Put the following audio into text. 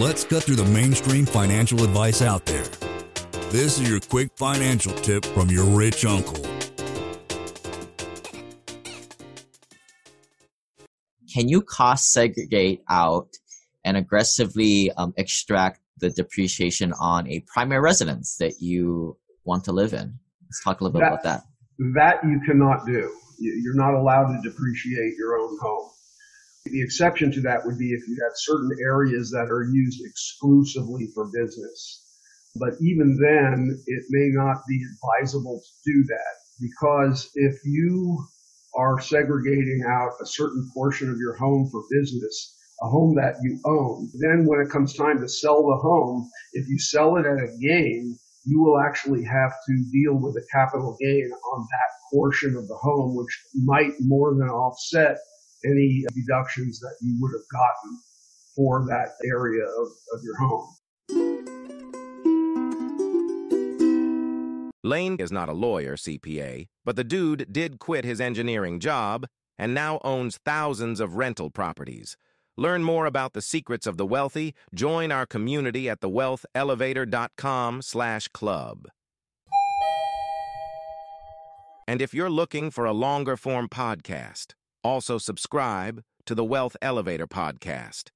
Let's cut through the mainstream financial advice out there. This is your quick financial tip from your rich uncle. Can you cost segregate out and aggressively um, extract the depreciation on a primary residence that you want to live in? Let's talk a little bit That- about that. That you cannot do. You- You're not allowed to depreciate your own home. The exception to that would be if you have certain areas that are used exclusively for business. But even then, it may not be advisable to do that because if you are segregating out a certain portion of your home for business, a home that you own, then when it comes time to sell the home, if you sell it at a gain, you will actually have to deal with a capital gain on that portion of the home, which might more than offset any deductions that you would have gotten for that area of, of your home. Lane is not a lawyer, CPA, but the dude did quit his engineering job and now owns thousands of rental properties. Learn more about the secrets of the wealthy. Join our community at thewealthelevator.com slash club. And if you're looking for a longer form podcast, also subscribe to the Wealth Elevator podcast.